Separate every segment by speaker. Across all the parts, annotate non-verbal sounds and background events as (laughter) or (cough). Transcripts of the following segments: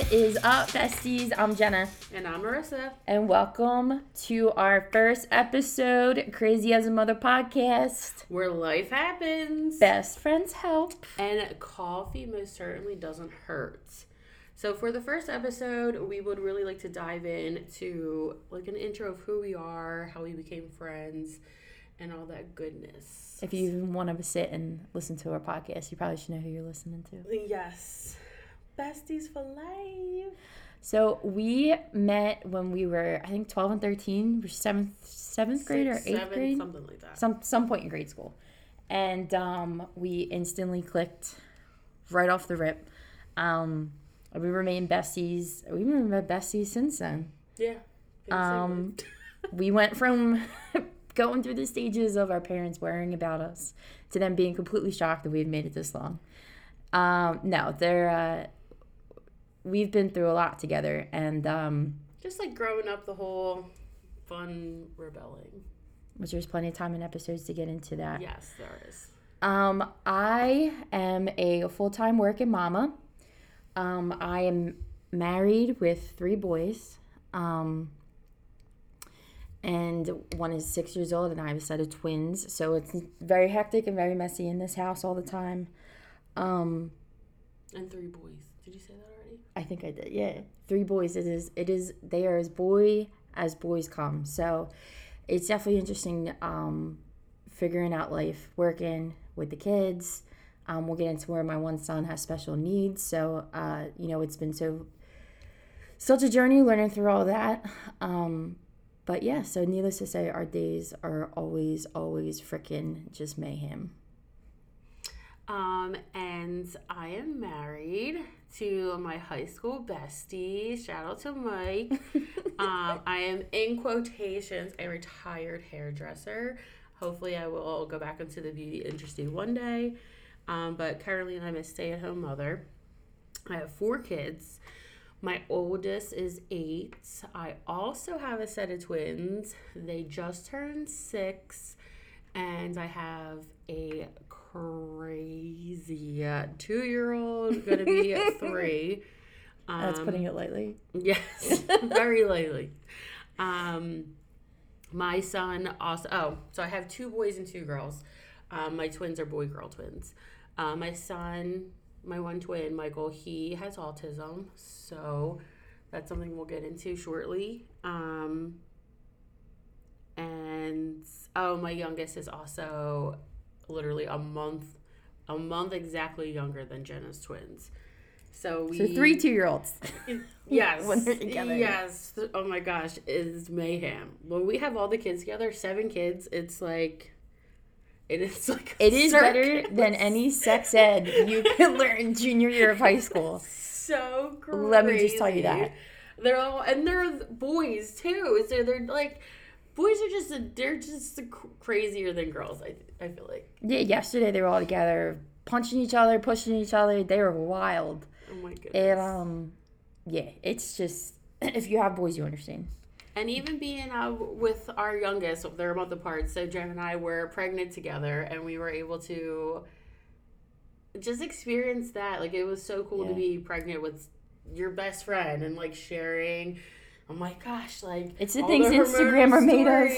Speaker 1: What is up, besties? I'm Jenna,
Speaker 2: And I'm Marissa.
Speaker 1: and welcome to our first episode, Crazy as a Mother podcast.
Speaker 2: Where life happens.
Speaker 1: Best friends help.
Speaker 2: And coffee most certainly doesn't hurt. So for the first episode, we would really like to dive in to like an intro of who we are, how we became friends, and all that goodness.
Speaker 1: If you even want to sit and listen to our podcast, you probably should know who you're listening to.
Speaker 2: Yes. Besties for life.
Speaker 1: So we met when we were, I think, 12 and 13, we're seventh, seventh grade or eighth
Speaker 2: seven,
Speaker 1: grade.
Speaker 2: Something like that.
Speaker 1: some some point in grade school, and um, we instantly clicked right off the rip. Um, we remain besties. We remain besties since then.
Speaker 2: yeah.
Speaker 1: Um, (laughs) we went from (laughs) going through the stages of our parents worrying about us to them being completely shocked that we had made it this long. Um, no, they're uh, we've been through a lot together, and um,
Speaker 2: Just like growing up the whole fun rebelling.
Speaker 1: which there's plenty of time in episodes to get into that.
Speaker 2: Yes, there is.
Speaker 1: Um, I am a full time working mama. Um, I am married with three boys. Um, and one is six years old, and I have a set of twins. So it's very hectic and very messy in this house all the time. Um,
Speaker 2: And three boys. Did you say that?
Speaker 1: I think I did. Yeah, three boys. It is. It is. They are as boy as boys come. So it's definitely interesting. Um, figuring out life, working with the kids. Um, we'll get into where my one son has special needs. So uh, you know, it's been so such a journey learning through all that. Um, but yeah, so needless to say, our days are always, always freaking just mayhem.
Speaker 2: Um, and I am married to my high school bestie. Shout out to Mike. (laughs) um, I am in quotations a retired hairdresser. Hopefully, I will go back into the beauty industry one day. Um, but currently, I'm a stay at home mother. I have four kids. My oldest is eight. I also have a set of twins. They just turned six. And I have a crazy two year old, gonna be at (laughs) three. Um,
Speaker 1: That's putting it lightly.
Speaker 2: Yes, (laughs) very lightly. Um, my son also. Oh, so I have two boys and two girls. Um, my twins are boy girl twins. Uh, my son, my one twin, Michael, he has autism, so that's something we'll get into shortly. Um, and oh, my youngest is also literally a month, a month exactly younger than Jenna's twins. So we
Speaker 1: So three two year olds. (laughs) (laughs)
Speaker 2: Yes.
Speaker 1: when they're together.
Speaker 2: Yes. Oh my gosh, it's mayhem. When we have all the kids together, seven kids, it's like it is (laughs) like
Speaker 1: It is better than any sex ed you can learn junior year of high school.
Speaker 2: so crazy.
Speaker 1: Let me just tell you that.
Speaker 2: They're all and they're boys too. So they're like boys are just they're just cr- crazier than girls. I I feel like.
Speaker 1: Yeah, yesterday they were all together, punching each other, pushing each other. They were wild.
Speaker 2: Oh my goodness.
Speaker 1: And um, yeah, it's just (clears throat) if you have boys, you understand.
Speaker 2: And even being uh, with our youngest, they're a month apart. So Jen and I were pregnant together, and we were able to just experience that. Like it was so cool to be pregnant with your best friend and like sharing. Oh my gosh! Like
Speaker 1: It's the things
Speaker 2: hormone
Speaker 1: Instagram are made of.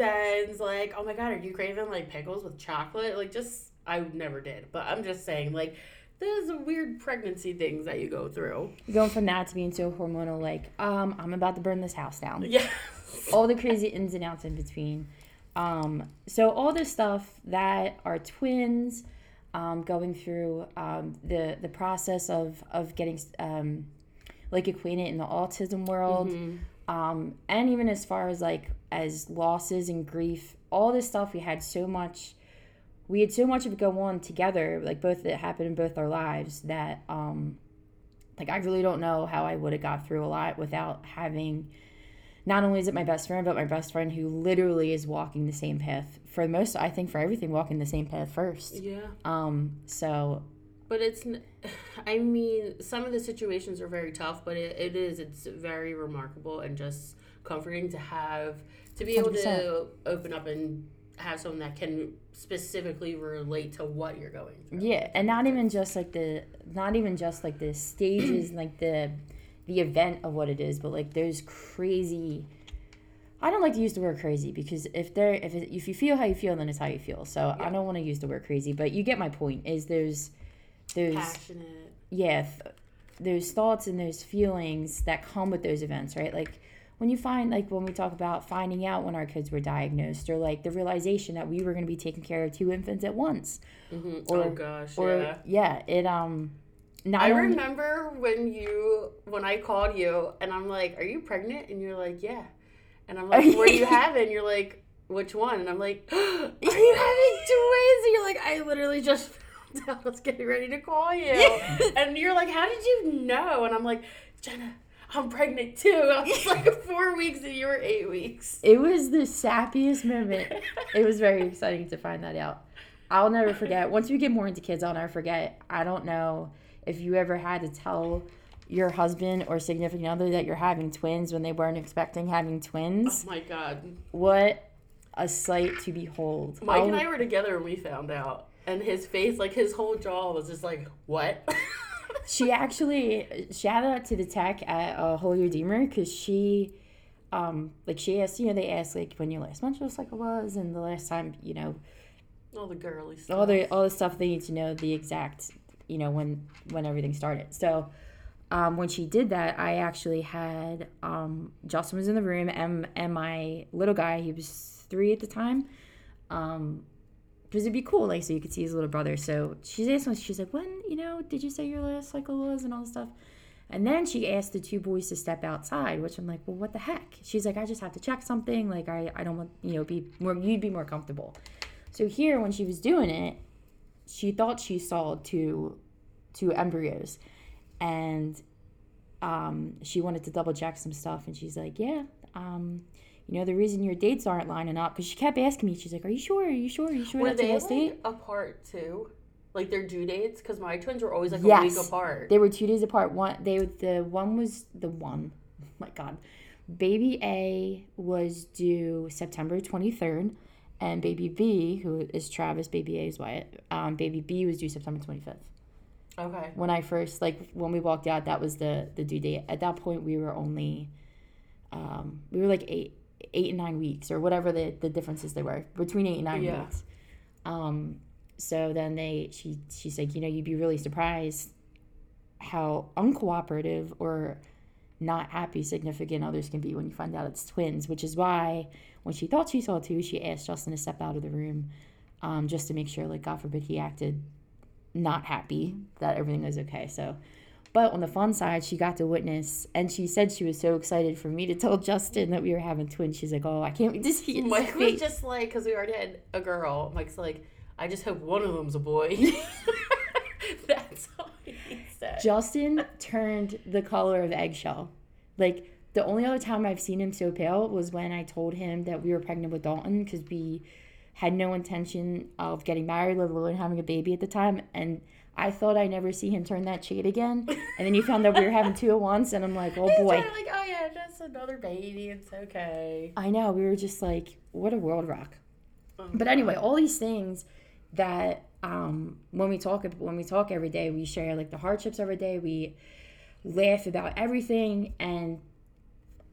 Speaker 2: And like, oh my god, are you craving like pickles with chocolate? Like, just I never did, but I'm just saying, like, there's weird pregnancy things that you go through.
Speaker 1: Going from that to being so hormonal, like um, I'm about to burn this house down. (laughs)
Speaker 2: Yeah.
Speaker 1: all the crazy ins and outs in between. Um, so all the stuff that are twins, um, going through um, the the process of of getting um, like acquainted in the autism world, um, and even as far as like as losses and grief, all this stuff we had so much. We had so much of it go on together, like both that happened in both our lives that um, like I really don't know how I would have got through a lot without having not only is it my best friend, but my best friend who literally is walking the same path for most. I think for everything, walking the same path first.
Speaker 2: Yeah.
Speaker 1: Um. So
Speaker 2: But it's, (sighs) i mean, some of the situations are very tough, but it, it is, it's very remarkable and just comforting to have, to be able to open up and have someone that can specifically relate to what you're going through.
Speaker 1: Yeah, and not even just like the not even just like the stages, (clears throat) like the the event of what it is, but like there's crazy. I don't like to use the word crazy because if there if it, if you feel how you feel, then it's how you feel. So I don't want to use the word crazy, but you get my point. Is there's there's
Speaker 2: Passionate.
Speaker 1: yeah th- there's thoughts and there's feelings that come with those events, right? Like when you find like when we talk about finding out when our kids were diagnosed or like the realization that we were going to be taking care of two infants at once
Speaker 2: Mm-hmm.
Speaker 1: Or-
Speaker 2: oh gosh,
Speaker 1: or
Speaker 2: yeah.
Speaker 1: yeah, it um not
Speaker 2: I
Speaker 1: only
Speaker 2: remember when you when I called you and I'm like, "Are you pregnant?" and you're like, "Yeah," and I'm like, "What do you (laughs) have?" and you're like, "Which one?" and I'm like, (gasps) "Are you having twins?" and you're like, "I literally just. (laughs) I was getting ready to call you," and you're like, "How did you know?" and I'm like, "Jenna." I'm pregnant too. I was (laughs) like four weeks and you were eight weeks.
Speaker 1: it was the sappiest moment. it was very exciting to find that out. I'll never forget. Once we get more into kids, I'll never forget. I don't know if you ever had to tell your husband or significant other that you're having twins when they weren't expecting having twins.
Speaker 2: Oh my god.
Speaker 1: What a sight to behold.
Speaker 2: Mike and
Speaker 1: I'll-
Speaker 2: I were together when we found out. And his face, like his whole jaw was just like, what? (laughs)
Speaker 1: she actually shout out to the tech at uh, Holy Redeemer because she, um, like she asked, you know, they asked like when your last menstrual cycle was and the last time, you know,
Speaker 2: All the girly stuff.
Speaker 1: all the all the stuff they need to know the exact, you know, when when everything started. So, um, when she did that, I actually had um, Justin was in the room and and my little guy, he was three at the time, um, because it'd be cool, like so you could see his little brother. So she's asked me, she's like, when you know, did you say your last cycle was and all this stuff. And then she asked the two boys to step outside, which I'm like, well, what the heck? She's like, I just have to check something. Like, I, I don't want, you know, be more, you'd be more comfortable. So here, when she was doing it, she thought she saw two, two embryos, and um, she wanted to double check some stuff, and she's like, yeah, um, you know, the reason your dates aren't lining up because she kept asking me, she's like, are you sure? Are you sure? Are you sure
Speaker 2: Were they
Speaker 1: last date?
Speaker 2: like apart too? Like their due dates? Because my twins were always like a week apart.
Speaker 1: They were two days apart. One they the one was the one. Oh (laughs) my god. Baby A was due September 23rd and baby B, who is Travis, baby A is Wyatt. Um, baby B was due September 25th.
Speaker 2: okay.
Speaker 1: When I first like when we walked out, that was the the due date. At that point, we were only um, we were like eight eight and nine weeks or whatever the the differences they were between eight and nine
Speaker 2: Yeah.
Speaker 1: weeks. Um, so then they she she's like, you know, you'd be really surprised how uncooperative or not happy significant others can be when you find out it's twins, which is why when she thought she saw two, she asked Justin to step out of the room um, just to make sure, like, God forbid, he acted not happy that everything was okay. So, but on the fun side, she got to witness, and she said she was so excited for me to tell Justin that we were having twins. She's like, "Oh, I can't wait to see his
Speaker 2: Mike was
Speaker 1: face."
Speaker 2: just like, because we already had a girl. Mike's like, I just hope one of them's a boy. (laughs) (laughs) That's all he said.
Speaker 1: Justin turned the color of eggshell. Like the only other time I've seen him so pale was when I told him that we were pregnant with Dalton because we had no intention of getting married, let alone having a baby at the time. And I thought I'd never see him turn that shade again. And then you found out we were having two at once, and I'm like, oh boy.
Speaker 2: kinda like, oh yeah, just another baby. It's okay.
Speaker 1: I know. We were just like, what a world rock.
Speaker 2: Oh,
Speaker 1: But anyway, all these things that um, when we talk when we talk every day, we share like the hardships every day. We laugh about everything, and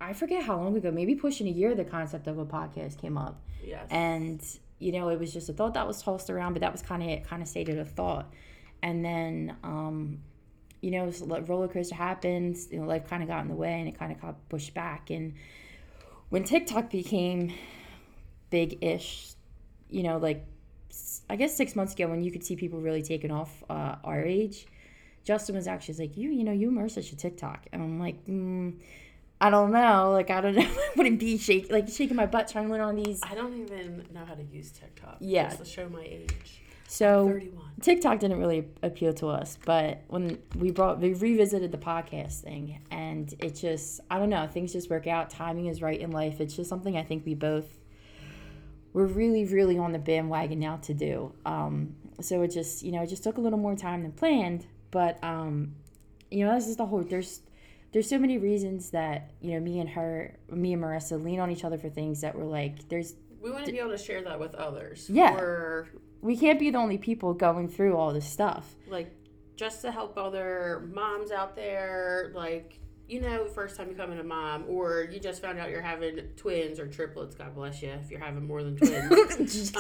Speaker 1: I forget how long ago, maybe pushing a year, the concept of a podcast came up,
Speaker 2: Yes.
Speaker 1: and you know, it was just a thought that was tossed around, but that was kind of it. Kind of stated a thought, and then. Um, you know, roller coaster happened. You know, life kind of got in the way, and it kind of got pushed back. And when TikTok became big-ish, you know, like I guess six months ago when you could see people really taking off uh, our age, Justin was actually like, you, you know, you and Marissa should TikTok, and I'm like, mm, I don't know, like I don't (laughs) know, wouldn't be shake like shaking my butt trying to learn on these?
Speaker 2: I don't even know how to use TikTok.
Speaker 1: Yeah.
Speaker 2: Just to show my age.
Speaker 1: So
Speaker 2: 31.
Speaker 1: TikTok didn't really appeal to us, but when we brought we revisited the podcast thing, and it just I don't know, things just work out. Timing is right in life. It's just something I think we both we're really really on the bandwagon now to do. Um, so it just you know it just took a little more time than planned, but um, you know this is the whole there's there's so many reasons that you know me and her me and Marissa lean on each other for things that we're like there's
Speaker 2: we want to be able to share that with others.
Speaker 1: Yeah.
Speaker 2: Or
Speaker 1: we can't be the only people going through all this stuff.
Speaker 2: like just to help other moms out there, like you know, first time becoming a mom, or you just found out you're having twins or triplets. God bless you if you're having more than (laughs) twins.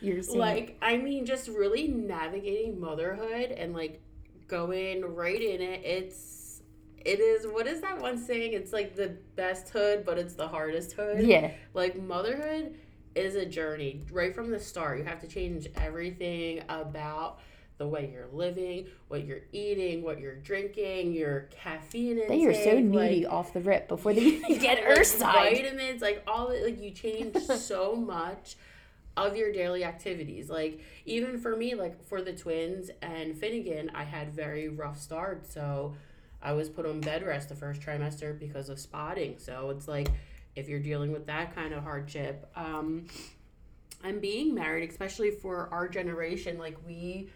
Speaker 1: Jesus,
Speaker 2: Um, like I mean, just really navigating motherhood and like going right in it. It's it is what is that one saying? It's like the best hood, but it's the hardest hood.
Speaker 1: yeah,
Speaker 2: Like motherhood is a journey right from the start. You have to change everything about the way you're living, what you're eating, what you're drinking, your caffeine intake.
Speaker 1: they are so
Speaker 2: like,
Speaker 1: needy off the rip before they (laughs) even get (laughs)
Speaker 2: like,
Speaker 1: Earthside.
Speaker 2: vitamins, like all it, like you change (laughs) so much of your daily activities. Like even for me, like for the twins and Finnegan, I had very rough start. So I was put on bed rest the first trimester because of spotting. So it's like if you're dealing with that kind of hardship, um, and being married, especially for our generation, like we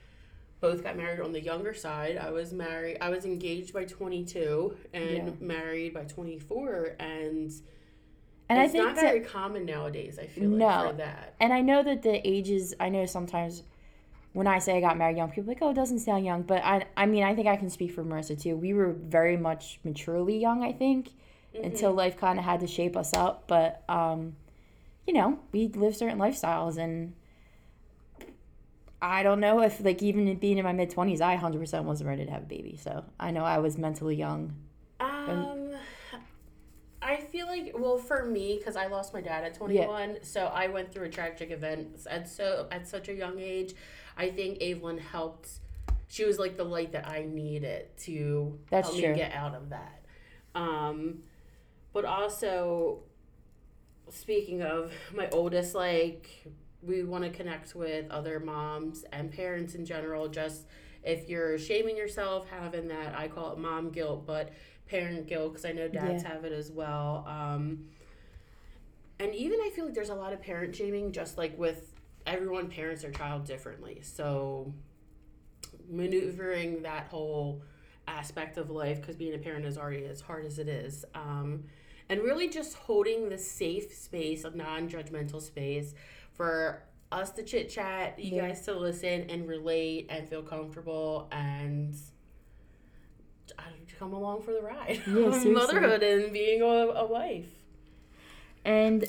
Speaker 2: both got married on the younger side. I was married. I was engaged by 22 and
Speaker 1: Yeah.
Speaker 2: married by 24, and
Speaker 1: and I think
Speaker 2: not very common nowadays. I feel like
Speaker 1: No.
Speaker 2: for that.
Speaker 1: And I know that the ages, I know sometimes when I say I got married young, people are like, oh, it doesn't sound young. But I, I mean, I think I can speak for Marissa too. We were very much maturely young, I think,
Speaker 2: Mm-hmm.
Speaker 1: until life kind of had to shape us up. But, um, you know, we live certain lifestyles. And I don't know if, like, even being in my mid 20s, I 100% wasn't ready to have a baby. So I know I was mentally young.
Speaker 2: Um, I feel like well for me because I lost my dad at 21, so I went through a tragic event at so at such a young age. I think Evelyn helped. She was like the light that I needed to
Speaker 1: That's
Speaker 2: help
Speaker 1: true.
Speaker 2: me get out of that. Um, but also, speaking of my oldest, like we want to connect with other moms and parents in general. Just if you're shaming yourself, having that I call it mom guilt, but parent guilt because I know dads
Speaker 1: Yeah.
Speaker 2: have it as well. Um, and even I feel like there's a lot of parent shaming, just like with everyone parents their child differently. So maneuvering that whole aspect of life because being a parent is already as hard as it is. Um, and really just holding the safe space, a non judgmental space for us to chit chat, you
Speaker 1: Yeah.
Speaker 2: guys to listen and relate and feel comfortable and come along for the ride.
Speaker 1: Yeah, (laughs)
Speaker 2: of. Motherhood and being a, a wife.
Speaker 1: And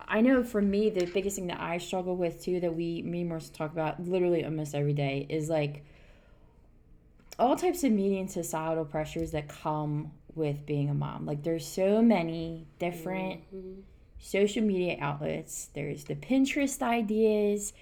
Speaker 1: I know for me, the biggest thing that I struggle with too, that we, me and Marissa talk about literally almost every day, is like all types of media and societal pressures that come with being a mom. Like there's so many different
Speaker 2: Mhm.
Speaker 1: social media outlets. There's the Pinterest ideas.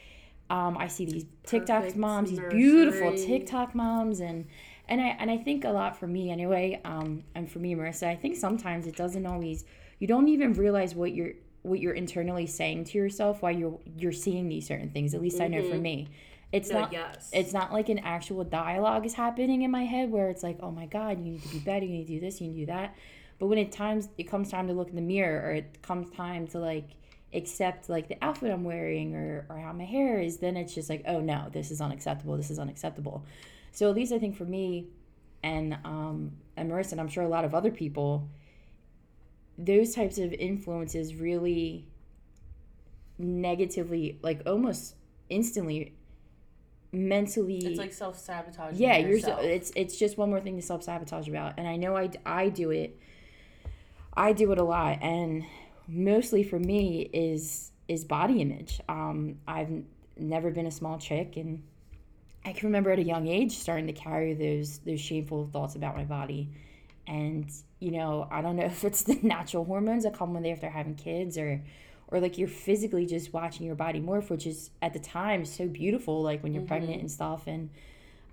Speaker 1: Um, I see these TikTok moms, these beautiful. TikTok moms, and and I and I think a lot for me anyway. Um, and for me, Marissa, I think sometimes it doesn't always. You don't even realize what you're what you're internally saying to yourself while you're you're seeing these certain things. At least I know for me, it's
Speaker 2: No,
Speaker 1: not.
Speaker 2: yes.
Speaker 1: It's not like an actual dialogue is happening in my head where it's like, oh my God, you need to be better, you need to do this, you need to do that. But when it times it comes time to look in the mirror or it comes time to like accept like the outfit I'm wearing or, or how my hair is, then it's just like, oh no, this is unacceptable, this is unacceptable. So at least I think for me and um and Marissa and I'm sure a lot of other people, those types of influences really negatively like almost instantly mentally
Speaker 2: It's like self sabotaging.
Speaker 1: yeah you're so, it's it's just one more thing to self-sabotage about and i know I, I do it i do it a lot and mostly for me is is body image um i've n- never been a small chick and i can remember at a young age starting to carry those those shameful thoughts about my body and you know i don't know (laughs) if it's the natural hormones that come when they after having kids or or like you're physically just watching your body morph which is at the time so beautiful like when you're pregnant and stuff and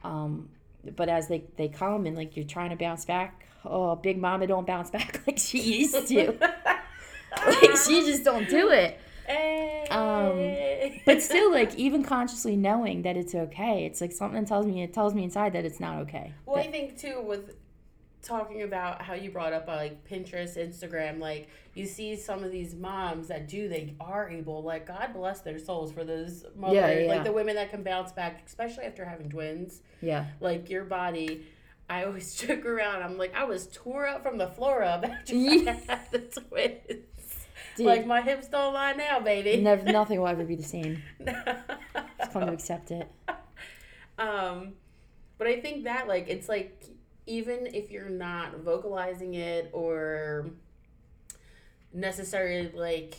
Speaker 1: um but as they they come and like you're trying to bounce back oh big mama don't bounce (laughs) back like she used to. (laughs) Like she just don't do it.
Speaker 2: Hey.
Speaker 1: but still like even consciously knowing that it's okay it's like something tells me it tells me inside that it's not okay.
Speaker 2: Well, I think too with talking about how you brought up uh, like Pinterest, Instagram, like you see some of these moms that do, they are able, like God bless their souls for those mothers,
Speaker 1: Yeah, yeah.
Speaker 2: like the women that can bounce back, especially after having twins.
Speaker 1: yeah
Speaker 2: Like your body, I always (laughs) joke around. I'm like, I was tore up from the floor up after
Speaker 1: Yeah. (laughs)
Speaker 2: I had the twins.
Speaker 1: Dude.
Speaker 2: Like my hips don't lie now, baby.
Speaker 1: Never, (laughs) nothing will ever be the same. Just come to accept it.
Speaker 2: um, but I think that like it's like even if you're not vocalizing it or necessarily like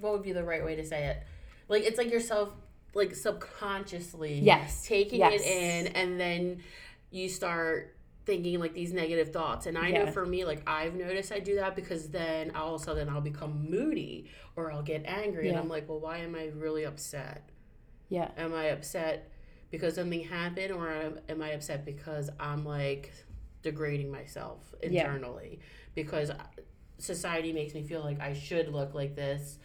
Speaker 2: what would be the right way to say it? Like it's like yourself like subconsciously
Speaker 1: Yes.
Speaker 2: taking
Speaker 1: Yes.
Speaker 2: it in and then you start thinking like these negative thoughts and i know for me like i've noticed i do that because then all of a sudden i'll become moody or i'll get angry and i'm like well why am i really upset
Speaker 1: Yeah.
Speaker 2: am i upset because something happened or am i upset because i'm like degrading myself
Speaker 1: Yeah.
Speaker 2: internally because society makes me feel like i should look like this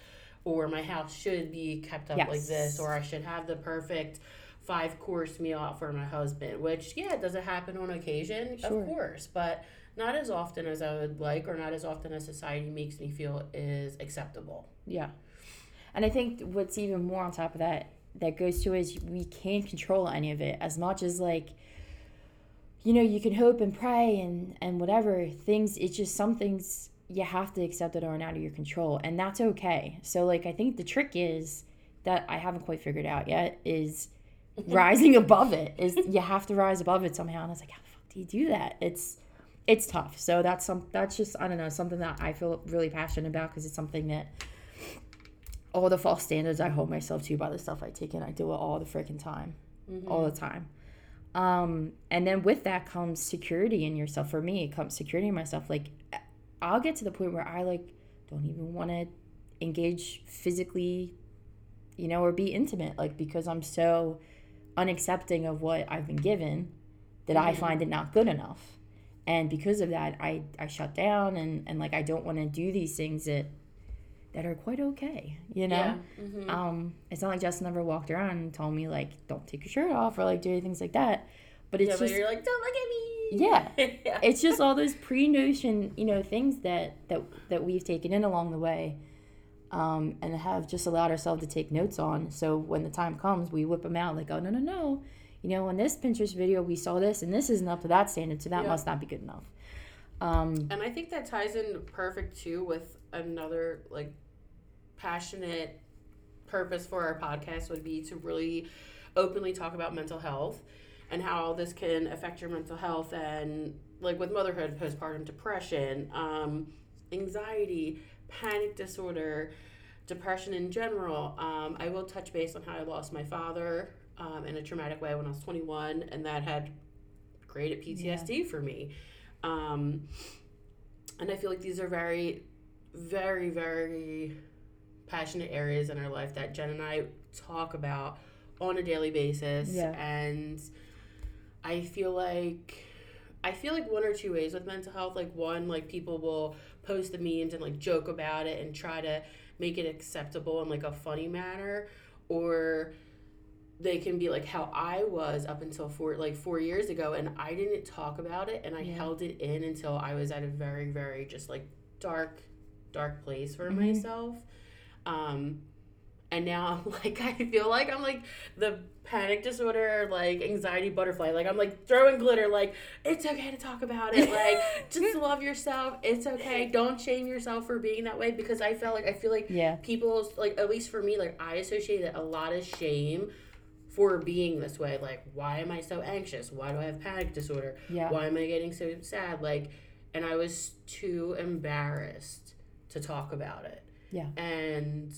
Speaker 2: or my house should be kept up like this or i should have the perfect five course meal for my husband which yeah does it happen on occasion
Speaker 1: Sure.
Speaker 2: of course but not as often as i would like or not as often as society makes me feel is acceptable
Speaker 1: Yeah. And I think what's even more on top of that that goes to is we can't control any of it as much as like you know, you can hope and pray and and whatever things it's just some things you have to accept that aren't out of your control and that's okay. So like I think the trick is that I haven't quite figured out yet is (laughs) rising above it is you have to rise above it somehow and I was like how the fuck do you do that? It's it's tough. So that's some that's just I don't know something that I feel really passionate about because it's something that all the false standards I hold myself to by the stuff I take in, I do it all the freaking time, all mm-hmm. the time. Um, and then with that comes security in yourself. For me, it comes security in myself. Like, I'll get to the point where I like don't even want to engage physically, you know, or be intimate, like because I'm so unaccepting of what I've been given that I find it not good enough. And because of that, I I shut down and and like I don't want to do these things that that are quite okay, you know.
Speaker 2: yeah Mhm.
Speaker 1: Um, it's not like Justin ever walked around and told me like, "Don't take your shirt off" or like do things like that. But it's
Speaker 2: yeah, but
Speaker 1: just
Speaker 2: you're like, don't look at me.
Speaker 1: Yeah. (laughs)
Speaker 2: yeah.
Speaker 1: it's just all those pre-notion, you know, things that that that we've taken in along the way, um, and have just allowed ourselves to take notes on. So when the time comes, we whip them out like, "Oh no, no, no." You know, in this Pinterest video, we saw this, and this isn't up to that standard, so that
Speaker 2: Yeah.
Speaker 1: must not be good enough. Um,
Speaker 2: And I think that ties in perfect too with another like passionate purpose for our podcast would be to really openly talk about mental health and how this can affect your mental health and like with motherhood, postpartum depression, um, anxiety, panic disorder, depression in general. Um, I will touch base on how I lost my father um, in a traumatic way when I was 21, and that had created PTSD for me. Um, and I feel like these are very, very, very passionate areas in our life that Jen and I talk about on a daily basis.
Speaker 1: Yeah.
Speaker 2: And I feel like I feel like one or two ways with mental health. Like one, like people will post the memes and like joke about it and try to make it acceptable in like a funny manner, or they can be like how I was up until four like four years ago, and I didn't talk about it, and I
Speaker 1: Yeah.
Speaker 2: held it in until I was at a very very just like dark, dark place for
Speaker 1: Mhm.
Speaker 2: myself. Um, and now I'm (laughs) like I feel like I'm like the panic disorder like anxiety butterfly. Like I'm like throwing glitter like it's okay to talk about it like (laughs) just love yourself. It's okay. Don't shame yourself for being that way because I felt like I feel like
Speaker 1: yeah,
Speaker 2: people like at least for me like I associated a lot of shame for being this way. Like why am I so anxious? Why do I have panic disorder?
Speaker 1: Yeah,
Speaker 2: why am I getting so sad? Like and I was too embarrassed to talk about it
Speaker 1: Yeah.
Speaker 2: and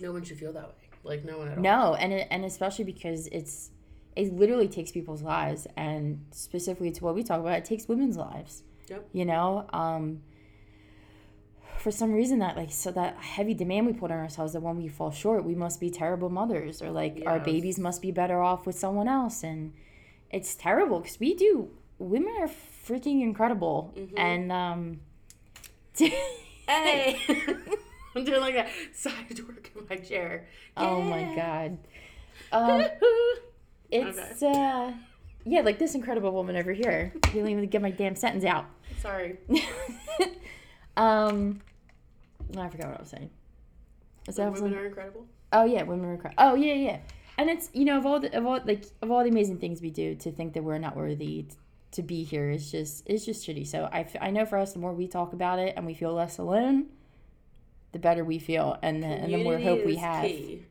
Speaker 2: no one should feel that way like no one at all
Speaker 1: No, and it, and especially because it's it literally takes people's lives, and specifically to what we talk about, it takes women's lives.
Speaker 2: Yep.
Speaker 1: You know, um, for some reason that like so that heavy demand we put on ourselves that when we fall short, we must be terrible mothers, or like our babies must be better off with someone else, and it's terrible because we do. Women are freaking incredible,
Speaker 2: Mhm.
Speaker 1: and um.
Speaker 2: Hey (laughs) I'm doing like a side work in my chair
Speaker 1: Oh my god. (laughs) Um,
Speaker 2: Okay.
Speaker 1: It's uh yeah, like this incredible woman over here. You didn't even get my damn sentence out.
Speaker 2: sorry (laughs)
Speaker 1: um I forgot what I was saying. Was that
Speaker 2: women are incredible
Speaker 1: oh yeah, women are incredible. Oh yeah, yeah. And it's you know of all the of all like of all the amazing things we do to think that we're not worthy to be here is just it's just shitty. So I, f- I know for us the more we talk about it and we feel less alone, the better we feel and the, and the more hope we
Speaker 2: is
Speaker 1: have.
Speaker 2: Key.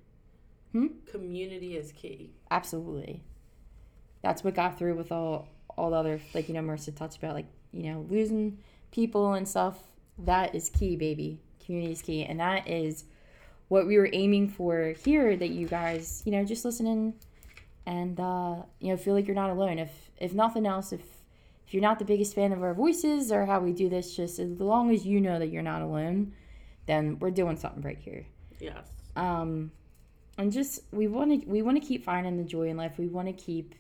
Speaker 1: Hmm?
Speaker 2: Community is key.
Speaker 1: Absolutely. That's what got through with all all the other like you know Marissa touched about like you know losing people and stuff. That is key, baby. Community is key, and that is what we were aiming for here. That you guys you know just listening and uh, you know feel like you're not alone. If if nothing else, if if you're not the biggest fan of our voices or how we do this, just as long as you know that you're not alone, then we're doing something right here.
Speaker 2: Yes.
Speaker 1: Um, and just we want to we want to keep finding the joy in life. We want to keep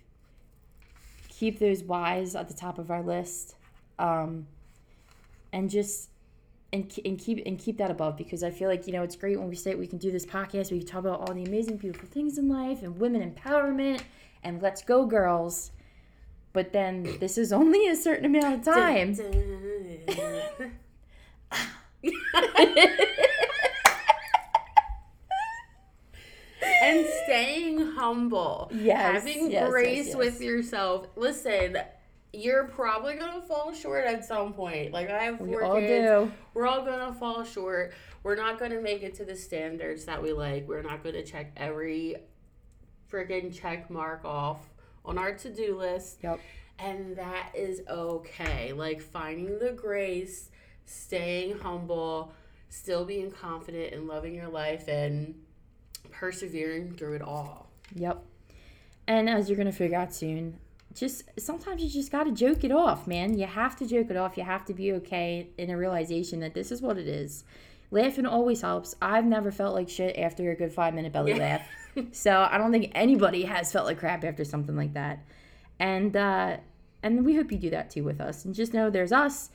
Speaker 1: keep those whys at the top of our list, um, and just and and keep and keep that above because I feel like you know it's great when we say we can do this podcast. We can talk about all the amazing, beautiful things in life and women empowerment and let's go, girls. But then this is only a certain amount of time.
Speaker 2: and staying humble.
Speaker 1: Yes,
Speaker 2: Having
Speaker 1: yes, yes,
Speaker 2: grace
Speaker 1: yes.
Speaker 2: with yourself. Listen, you're probably gonna fall short at some point. Like I have
Speaker 1: We
Speaker 2: four
Speaker 1: all
Speaker 2: kids.
Speaker 1: do.
Speaker 2: We're all gonna fall short. We're not gonna make it to the standards that we like. We're not gonna check every freaking check mark off on our to do list.
Speaker 1: Yep.
Speaker 2: And that is okay. Like finding the grace, staying humble, still being confident and loving your life and persevering through it all.
Speaker 1: Yep. And as you're gonna figure out soon, just sometimes you just gotta joke it off, man. You have to joke it off. You have to be okay in a realization that this is what it is. Laughing always helps. I've never felt like shit after a good five minute belly
Speaker 2: Yeah.
Speaker 1: laugh. (laughs) So I don't think anybody has felt like crap after something like that. And uh and we hope you do that too with us. And just know there's us.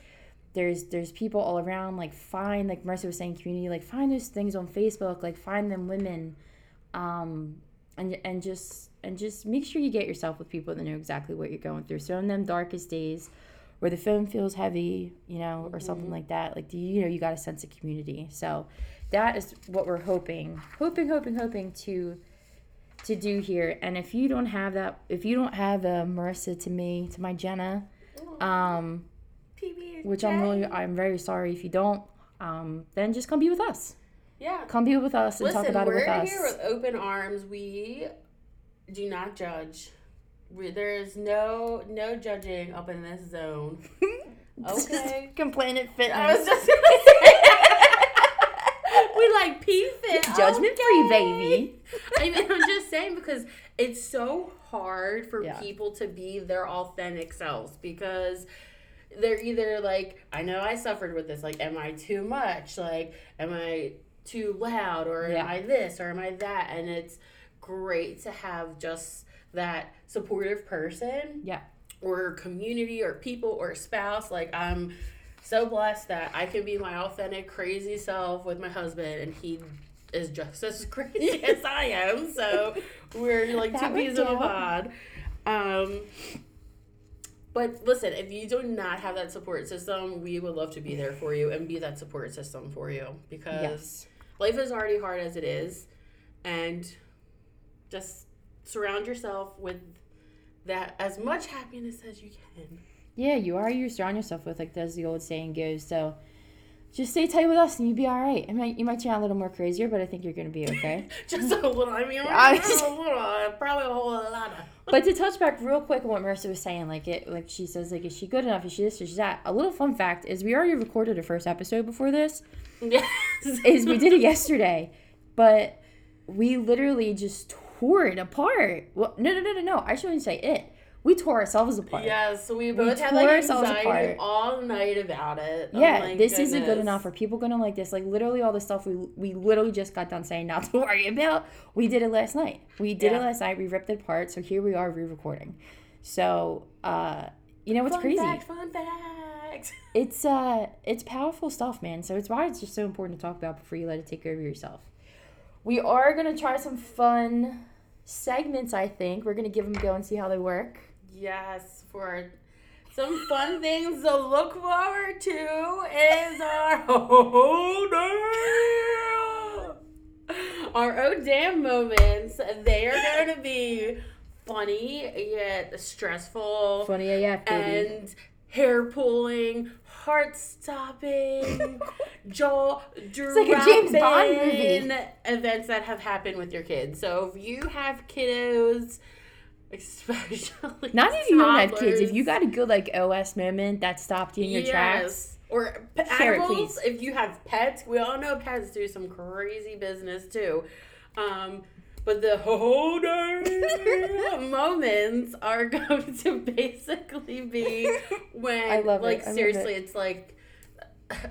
Speaker 1: There's there's people all around. Like find like Marissa was saying, community. Like find those things on Facebook. Like find them women, um, and and just and just make sure you get yourself with people that know exactly what you're going through. So in them darkest days, where the phone feels heavy, you know, or something like that, like do you, you know you got a sense of community. So that is what we're hoping, hoping, hoping, hoping to to do here. And if you don't have that, if you don't have a Marissa to me, to my Jenna, um, which I'm really, I'm very sorry if you don't, um, then just come be with us.
Speaker 2: Yeah.
Speaker 1: Come be with us and
Speaker 2: Listen,
Speaker 1: talk about it with us.
Speaker 2: we're here with open arms. We do not judge. We, there's no no judging up in this zone. (laughs) Okay.
Speaker 1: Complaining fitness.
Speaker 2: I was just gonna say. (laughs) we like pee fit.
Speaker 1: Judgment free, baby. (laughs)
Speaker 2: I mean, I'm just saying because it's so hard for
Speaker 1: Yeah.
Speaker 2: people to be their authentic selves because they're either like, I know I suffered with this, like, am I too much? Like, am I too loud? Or
Speaker 1: Yeah.
Speaker 2: am I this? Or am I that? And it's great to have just that supportive person
Speaker 1: Yeah.
Speaker 2: or community or people or spouse. Like, I'm so blessed that I can be my authentic, crazy self with my husband, and he is just as (laughs) crazy as I am. So we're like two peas in a pod. Um, but listen, if you do not have that support system, we would love to be there for you and be that support system for you because
Speaker 1: Yes.
Speaker 2: life is already hard as it is, and just surround yourself with that as much happiness as you can.
Speaker 1: Yeah, you are you surround yourself with, like as the old saying goes. So just stay tight with us and you'll be all right. It might, you might turn out a little more crazier, but I think you're going to be okay. (laughs)
Speaker 2: Just a little. I mean, (laughs)
Speaker 1: I-
Speaker 2: not a little, uh, probably a whole lot of. (laughs)
Speaker 1: but to touch back real quick on what Marissa was saying, like it, like she says, like is she good enough? Is she this? Is she that? A little fun fact is we already recorded a first episode before this.
Speaker 2: Yes.
Speaker 1: Is we did it yesterday, but we literally just tore it apart. Well, no, no, no, no, no. I shouldn't say it. We tore ourselves apart.
Speaker 2: Yes, we both had
Speaker 1: tore
Speaker 2: like
Speaker 1: ourselves
Speaker 2: anxiety
Speaker 1: apart.
Speaker 2: all night about it. Oh
Speaker 1: Yeah,
Speaker 2: my
Speaker 1: this isn't good enough. Are people gonna like this? Like literally all the stuff we we literally just got done saying not (laughs) to worry about. We did it last night. We did
Speaker 2: Yeah.
Speaker 1: it last night. We ripped it apart. So here we are re-recording. So uh, you know what's
Speaker 2: Fun
Speaker 1: crazy?
Speaker 2: fact, fun fact. (laughs)
Speaker 1: It's uh it's powerful stuff, man. So it's why it's just so important to talk about before you let it take over yourself. We are gonna try some fun segments. I think we're gonna give them a go and see how they work.
Speaker 2: Yes, for some fun things to look forward to is our (laughs) oh damn, our oh damn moments. They are going to be funny yet stressful
Speaker 1: Funny AF, baby.
Speaker 2: and hair pulling, heart stopping, (laughs) jaw
Speaker 1: like a James Bond movie.
Speaker 2: dropping events that have happened with your kids. So if you have kiddos, especially
Speaker 1: Not if you don't have kids. If you got a good like OS moment that stopped you in your tracks,
Speaker 2: Or p-
Speaker 1: Share it,
Speaker 2: if you have pets, we all know pets do some crazy business too. Um, but the whole day (laughs) moments are (laughs) going to basically be (laughs) when,
Speaker 1: it.
Speaker 2: like,
Speaker 1: I love
Speaker 2: seriously, it's like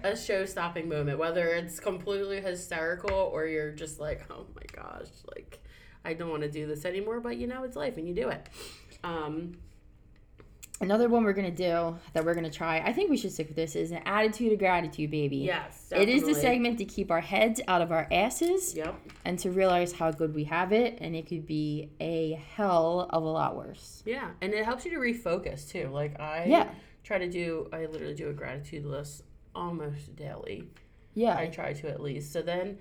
Speaker 2: a show stopping moment, whether it's completely hysterical or you're just like, oh my gosh, like, I don't want to do this anymore, but you know, it's life and you do it. Um,
Speaker 1: another one we're gonna do that we're gonna try. I think we should stick with this. Is an attitude of gratitude, baby.
Speaker 2: yes.
Speaker 1: It is the segment to keep our heads out of our asses
Speaker 2: Yep.
Speaker 1: and to realize how good we have it, and it could be a hell of a lot worse.
Speaker 2: Yeah, and it helps you to refocus too. Like I
Speaker 1: Yeah.
Speaker 2: try to do I literally do a gratitude list almost daily.
Speaker 1: Yeah,
Speaker 2: I try to at least. So then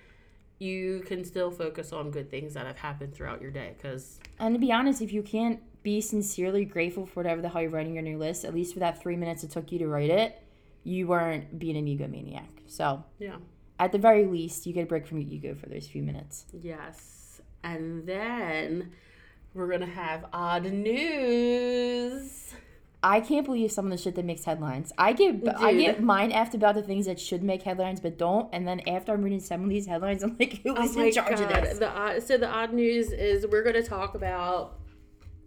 Speaker 2: you can still focus on good things that have happened throughout your day cuz
Speaker 1: and to be honest, if you can't be sincerely grateful for whatever the hell you're writing your new list, at least for that three minutes it took you to write it, you weren't being an egomaniac. So
Speaker 2: yeah.
Speaker 1: at the very least, you get a break from your ego for those few minutes.
Speaker 2: Yes. And then we're going to have odd news.
Speaker 1: I can't believe some of the shit that makes headlines. I get I get mine after about the things that should make headlines but don't, and then after I'm reading some of these headlines, I'm like, (laughs) who is oh in charge of this?
Speaker 2: The odd, so the odd news is we're going to talk about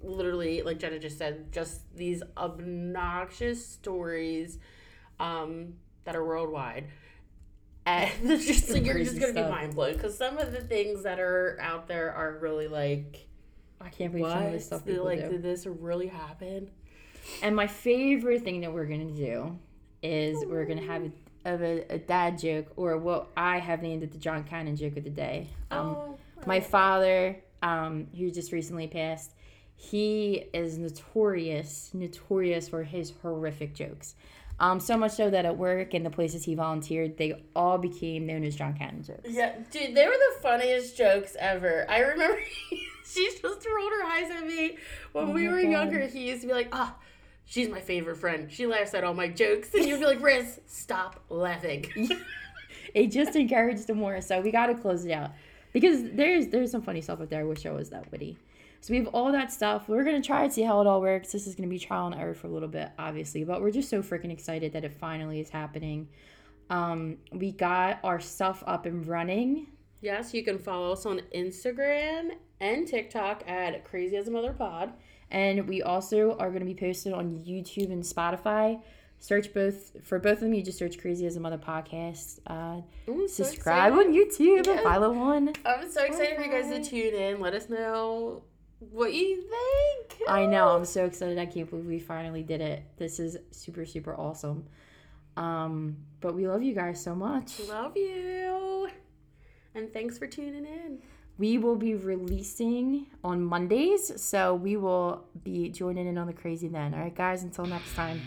Speaker 2: literally, like Jenna just said, just these obnoxious stories um, that are worldwide. And (laughs) it's just like, you're just going to be mind blown because some of the things that are out there are really like,
Speaker 1: I can't believe some of this stuff
Speaker 2: what?
Speaker 1: people
Speaker 2: Like,
Speaker 1: do.
Speaker 2: did this really happen?
Speaker 1: And my favorite thing that we're gonna do is we're gonna have a, a, a dad joke, or what I have named it the John Cannon joke of the day. Um,
Speaker 2: oh,
Speaker 1: my father, um, who just recently passed, he is notorious, notorious for his horrific jokes. Um, so much so that at work and the places he volunteered, they all became known as John Cannon jokes.
Speaker 2: Yeah, dude, they were the funniest jokes ever. I remember (laughs) she just rolled her eyes at me when
Speaker 1: Oh
Speaker 2: we were
Speaker 1: God.
Speaker 2: younger. He used to be like, ah, she's my favorite friend. She laughs at all my jokes. And you'd be like, Riz, stop laughing. (laughs)
Speaker 1: It just encouraged him more. So we got to close it out because there's there's some funny stuff up there. I wish I was that witty. So we have all that stuff. We're gonna try and see how it all works. This is gonna be trial and error for a little bit, obviously, but we're just so freaking excited that it finally is happening. Um, we got our stuff up and running.
Speaker 2: yes, you can follow us on Instagram and TikTok at Crazy as a Mother Pod.
Speaker 1: And we also are going to be posted on YouTube and Spotify. Search both for both of them. You just search "Crazy as a Mother" podcast. Uh,
Speaker 2: Ooh,
Speaker 1: subscribe on YouTube and
Speaker 2: Yeah.
Speaker 1: follow on.
Speaker 2: I'm so excited for you guys to tune in. Let us know what you think.
Speaker 1: I know. I'm so excited. I can't believe we finally did it. This is super super awesome. Um, but we love you guys so much.
Speaker 2: Love you. And thanks for tuning in.
Speaker 1: We will be releasing on Mondays, so we will be joining in on the crazy then. All right, guys. Until next time.